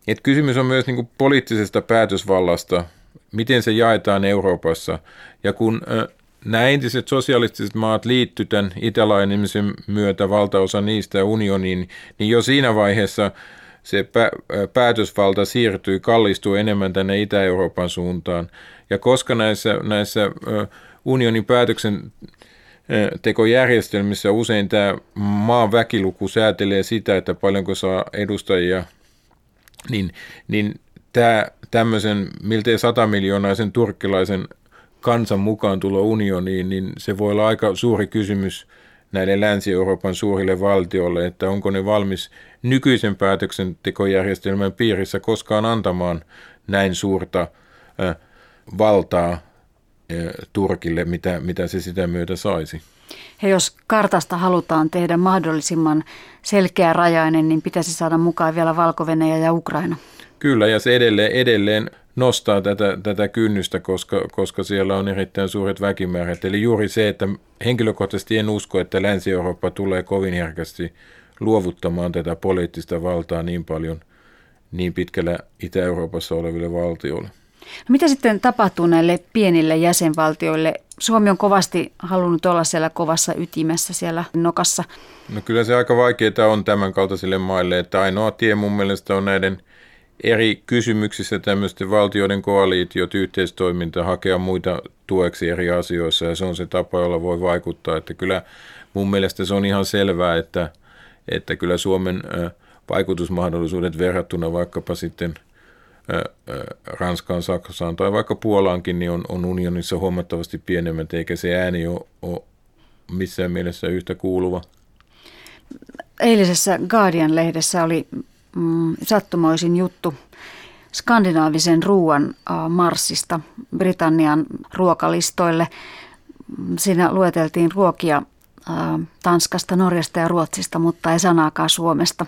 että kysymys on myös niin poliittisesta päätösvallasta, miten se jaetaan Euroopassa. Ja kun nämä entiset sosialistiset maat liittyi tämän itälainemisen myötä, valtaosa niistä unioniin, niin jo siinä vaiheessa se päätösvalta siirtyi, kallistui enemmän tänne Itä-Euroopan suuntaan. Ja koska näissä, näissä unionin päätöksen tekojärjestelmissä usein tämä maan väkiluku säätelee sitä, että paljonko saa edustajia, niin, niin tämä tämmöisen miltei 100 miljoonaisen turkkilaisen kansan mukaan tulo unioniin, niin se voi olla aika suuri kysymys näille Länsi-Euroopan suurille valtioille, että onko ne valmis nykyisen päätöksentekojärjestelmän piirissä koskaan antamaan näin suurta valtaa Turkille, mitä, mitä se sitä myötä saisi. Ja jos kartasta halutaan tehdä mahdollisimman selkeä rajainen, niin pitäisi saada mukaan vielä valko ja Ukraina. Kyllä, ja se edelleen, edelleen nostaa tätä, tätä kynnystä, koska, koska siellä on erittäin suuret väkimäärät. Eli juuri se, että henkilökohtaisesti en usko, että Länsi-Eurooppa tulee kovin herkästi luovuttamaan tätä poliittista valtaa niin paljon niin pitkällä Itä-Euroopassa oleville valtioille. No mitä sitten tapahtuu näille pienille jäsenvaltioille? Suomi on kovasti halunnut olla siellä kovassa ytimessä siellä nokassa. No kyllä se aika vaikeaa on tämän kaltaisille maille, että ainoa tie mun mielestä on näiden eri kysymyksissä tämmöisten valtioiden koalitiot, yhteistoiminta, hakea muita tueksi eri asioissa ja se on se tapa, jolla voi vaikuttaa. Että kyllä mun mielestä se on ihan selvää, että, että kyllä Suomen vaikutusmahdollisuudet verrattuna vaikkapa sitten – Ranskaan, Saksaan tai vaikka Puolaankin, niin on, on unionissa huomattavasti pienemmät, eikä se ääni ole, ole missään mielessä yhtä kuuluva. Eilisessä Guardian-lehdessä oli mm, sattumoisin juttu skandinaavisen ruoan marssista Britannian ruokalistoille. Siinä lueteltiin ruokia Tanskasta, Norjasta ja Ruotsista, mutta ei sanaakaan Suomesta.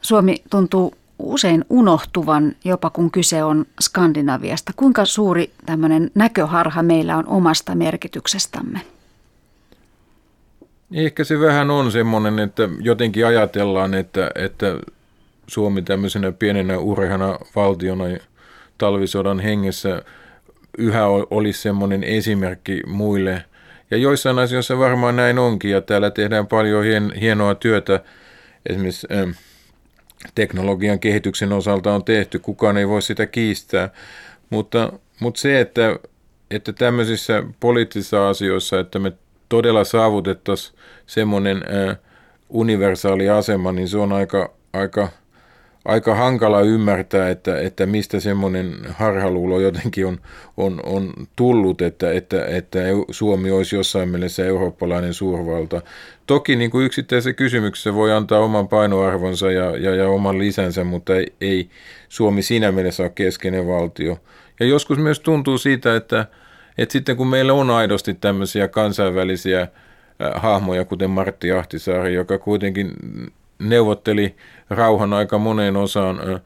Suomi tuntuu usein unohtuvan, jopa kun kyse on Skandinaviasta. Kuinka suuri tämmöinen näköharha meillä on omasta merkityksestämme? Ehkä se vähän on semmoinen, että jotenkin ajatellaan, että, että Suomi tämmöisenä pienenä urhana valtiona talvisodan hengessä yhä olisi semmoinen esimerkki muille. Ja joissain asioissa varmaan näin onkin, ja täällä tehdään paljon hien, hienoa työtä esimerkiksi teknologian kehityksen osalta on tehty, kukaan ei voi sitä kiistää. Mutta, mutta se, että, että tämmöisissä poliittisissa asioissa, että me todella saavutettaisiin semmoinen universaali asema, niin se on aika, aika – aika hankala ymmärtää, että, että mistä semmoinen harhaluulo jotenkin on, on, on tullut, että, että, että Suomi olisi jossain mielessä eurooppalainen suurvalta. Toki niin kuin yksittäisessä kysymyksessä voi antaa oman painoarvonsa ja, ja, ja oman lisänsä, mutta ei, ei Suomi siinä mielessä ole keskeinen valtio. Ja joskus myös tuntuu siitä, että, että sitten kun meillä on aidosti tämmöisiä kansainvälisiä äh, hahmoja, kuten Martti Ahtisaari, joka kuitenkin neuvotteli rauhan aika moneen osaan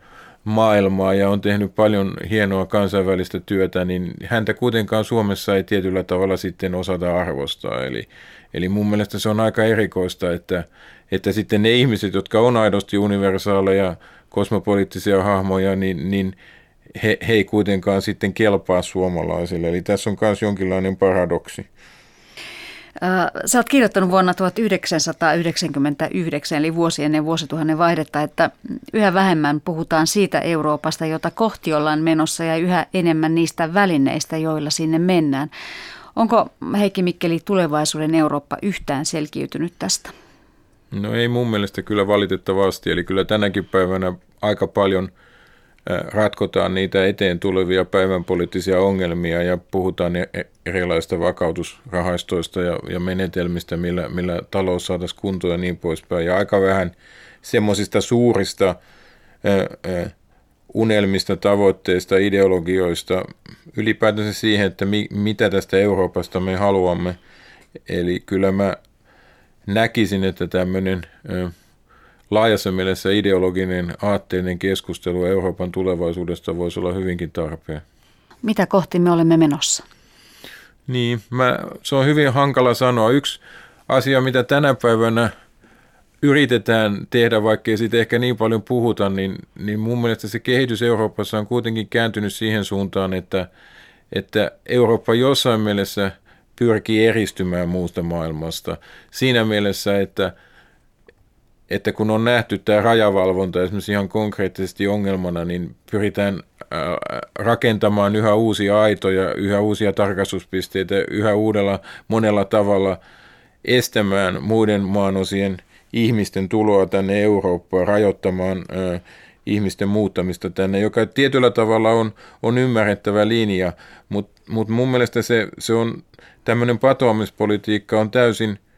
maailmaa ja on tehnyt paljon hienoa kansainvälistä työtä, niin häntä kuitenkaan Suomessa ei tietyllä tavalla sitten osata arvostaa. Eli, eli mun mielestä se on aika erikoista, että, että sitten ne ihmiset, jotka on aidosti universaaleja kosmopoliittisia hahmoja, niin, niin he, he ei kuitenkaan sitten kelpaa suomalaisille. Eli tässä on myös jonkinlainen paradoksi. Sä oot kirjoittanut vuonna 1999, eli vuosi ennen vuosituhannen vaihdetta, että yhä vähemmän puhutaan siitä Euroopasta, jota kohti ollaan menossa, ja yhä enemmän niistä välineistä, joilla sinne mennään. Onko Heikki Mikkeli tulevaisuuden Eurooppa yhtään selkiytynyt tästä? No ei mun mielestä kyllä valitettavasti, eli kyllä tänäkin päivänä aika paljon – ratkotaan niitä eteen tulevia päivänpoliittisia ongelmia ja puhutaan e-, erilaisista vakautusrahastoista ja, ja menetelmistä, millä, millä talous saataisiin kuntoon ja niin poispäin. Ja aika vähän semmoisista suurista ää, unelmista, tavoitteista, ideologioista, ylipäätänsä siihen, että mi, mitä tästä Euroopasta me haluamme. Eli kyllä mä näkisin, että tämmöinen laajassa mielessä ideologinen aatteinen keskustelu Euroopan tulevaisuudesta voisi olla hyvinkin tarpeen. Mitä kohti me olemme menossa? Niin, mä, se on hyvin hankala sanoa. Yksi asia, mitä tänä päivänä yritetään tehdä, vaikkei siitä ehkä niin paljon puhuta, niin, niin mun mielestä se kehitys Euroopassa on kuitenkin kääntynyt siihen suuntaan, että, että Eurooppa jossain mielessä pyrkii eristymään muusta maailmasta. Siinä mielessä, että – että kun on nähty tämä rajavalvonta esimerkiksi ihan konkreettisesti ongelmana, niin pyritään rakentamaan yhä uusia aitoja, yhä uusia tarkastuspisteitä, yhä uudella monella tavalla estämään muiden maanosien ihmisten tuloa tänne Eurooppaan, rajoittamaan ihmisten muuttamista tänne, joka tietyllä tavalla on, on ymmärrettävä linja, mutta mut mun mielestä se, se on tämmöinen patoamispolitiikka on täysin –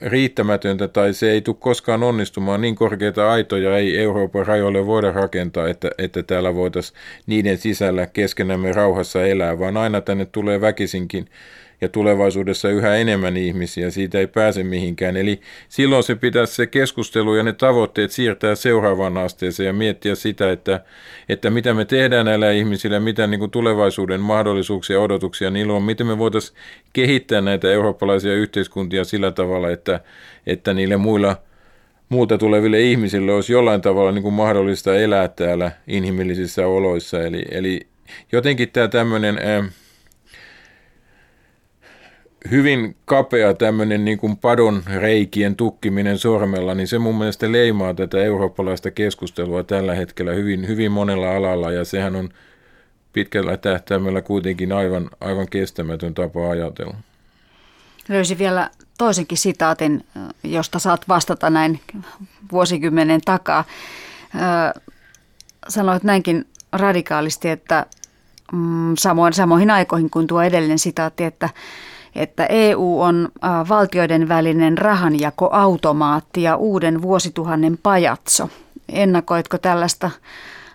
riittämätöntä tai se ei tule koskaan onnistumaan. Niin korkeita aitoja ei Euroopan rajoille voida rakentaa, että, että täällä voitaisiin niiden sisällä keskenämme rauhassa elää, vaan aina tänne tulee väkisinkin ja tulevaisuudessa yhä enemmän ihmisiä. Siitä ei pääse mihinkään. Eli silloin se pitäisi se keskustelu ja ne tavoitteet siirtää seuraavaan asteeseen ja miettiä sitä, että, että mitä me tehdään näillä ihmisillä, mitä niin kuin tulevaisuuden mahdollisuuksia ja odotuksia niillä on, miten me voitaisiin kehittää näitä eurooppalaisia yhteiskuntia sillä tavalla, että, että niille muilla – muuta tuleville ihmisille olisi jollain tavalla niin kuin mahdollista elää täällä inhimillisissä oloissa. Eli, eli jotenkin tämä tämmöinen äh, hyvin kapea tämmöinen niin kuin padon reikien tukkiminen sormella, niin se mun mielestä leimaa tätä eurooppalaista keskustelua tällä hetkellä hyvin, hyvin monella alalla ja sehän on pitkällä tähtäimellä kuitenkin aivan, aivan kestämätön tapa ajatella. Löysin vielä toisenkin sitaatin, josta saat vastata näin vuosikymmenen takaa. Sanoit näinkin radikaalisti, että mm, samoin, samoihin aikoihin kuin tuo edellinen sitaatti, että, että EU on valtioiden välinen rahanjakoautomaatti ja uuden vuosituhannen pajatso. Ennakoitko tällaista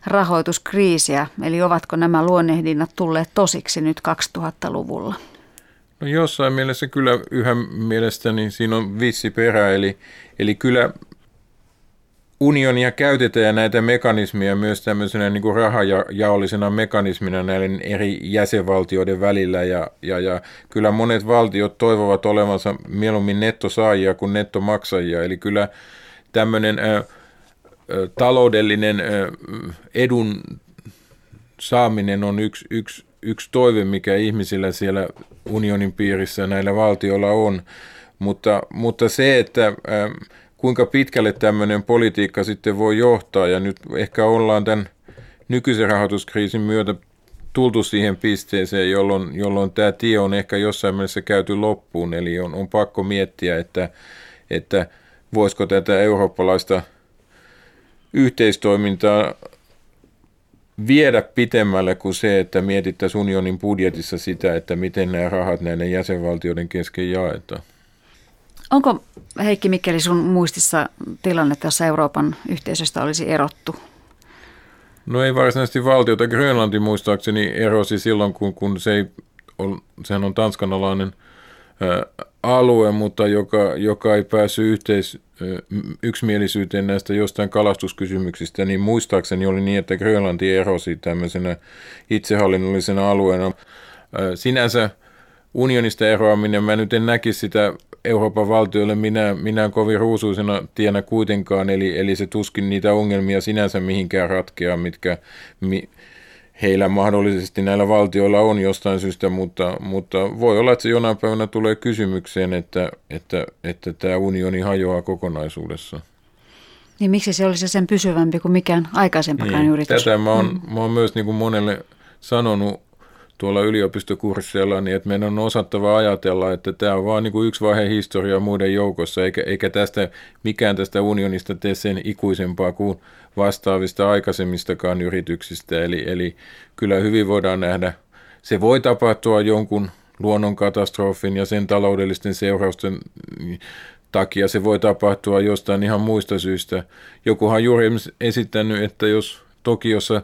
rahoituskriisiä, eli ovatko nämä luonnehdinnat tulleet tosiksi nyt 2000-luvulla? No jossain mielessä kyllä yhä mielestäni siinä on vissi perä, eli, eli kyllä unionia käytetään ja näitä mekanismia myös tämmöisenä niin kuin rahajaollisena mekanismina näiden eri jäsenvaltioiden välillä ja, ja, ja kyllä monet valtiot toivovat olevansa mieluummin nettosaajia kuin nettomaksajia, eli kyllä tämmöinen ä, ä, taloudellinen ä, edun saaminen on yksi, yksi yksi toive, mikä ihmisillä siellä unionin piirissä näillä valtioilla on. Mutta, mutta se, että äh, kuinka pitkälle tämmöinen politiikka sitten voi johtaa, ja nyt ehkä ollaan tämän nykyisen rahoituskriisin myötä tultu siihen pisteeseen, jolloin, jolloin tämä tie on ehkä jossain mielessä käyty loppuun, eli on, on pakko miettiä, että, että voisiko tätä eurooppalaista yhteistoimintaa viedä pitemmälle kuin se, että mietittäisiin unionin budjetissa sitä, että miten nämä rahat näiden jäsenvaltioiden kesken jaetaan. Onko Heikki Mikkeli sun muistissa tilanne, jossa Euroopan yhteisöstä olisi erottu? No ei varsinaisesti valtiota. Grönlanti muistaakseni erosi silloin, kun, kun se ei ole, sehän on tanskanalainen – alue, mutta joka, joka ei päässyt yhteis, yksimielisyyteen näistä jostain kalastuskysymyksistä, niin muistaakseni oli niin, että Grönlanti erosi tämmöisenä itsehallinnollisena alueena. Sinänsä unionista eroaminen, mä nyt en näkisi sitä Euroopan valtioille minä, minä kovin ruusuisena tienä kuitenkaan, eli, eli se tuskin niitä ongelmia sinänsä mihinkään ratkeaa, mitkä, mi, heillä mahdollisesti näillä valtioilla on jostain syystä, mutta, mutta voi olla, että se jonain päivänä tulee kysymykseen, että, että, että tämä unioni hajoaa kokonaisuudessa. Niin miksi se olisi sen pysyvämpi kuin mikään aikaisempakaan niin, yritys? Tätä mä oon, mm. mä oon myös niin kuin monelle sanonut tuolla yliopistokursseilla, niin että meidän on osattava ajatella, että tämä on vain niin yksi vaihe historiaa muiden joukossa, eikä, eikä tästä mikään tästä unionista tee sen ikuisempaa kuin vastaavista aikaisemmistakaan yrityksistä. Eli, eli kyllä hyvin voidaan nähdä, se voi tapahtua jonkun luonnonkatastrofin ja sen taloudellisten seurausten takia. Se voi tapahtua jostain ihan muista syistä. Jokuhan juuri esittänyt, että jos Tokiossa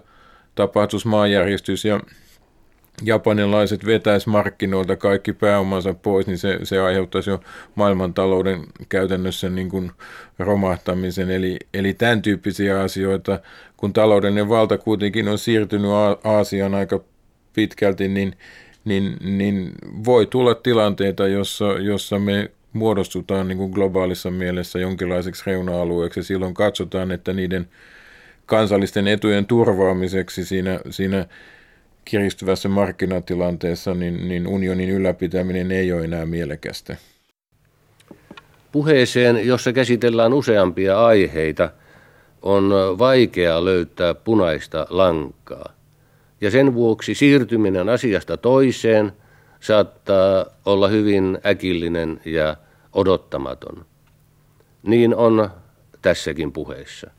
tapahtuisi maanjärjestys ja japanilaiset vetäisi markkinoilta kaikki pääomansa pois, niin se, se aiheuttaisi jo maailmantalouden käytännössä niin kuin romahtamisen. Eli, eli tämän tyyppisiä asioita, kun taloudellinen valta kuitenkin on siirtynyt Aasiaan aika pitkälti, niin, niin, niin voi tulla tilanteita, jossa, jossa me muodostutaan niin kuin globaalissa mielessä jonkinlaiseksi reuna-alueeksi silloin katsotaan, että niiden kansallisten etujen turvaamiseksi siinä, siinä kiristyvässä markkinatilanteessa niin, niin unionin ylläpitäminen ei ole enää mielekästä. Puheeseen, jossa käsitellään useampia aiheita, on vaikea löytää punaista lankaa. Ja sen vuoksi siirtyminen asiasta toiseen saattaa olla hyvin äkillinen ja odottamaton. Niin on tässäkin puheessa.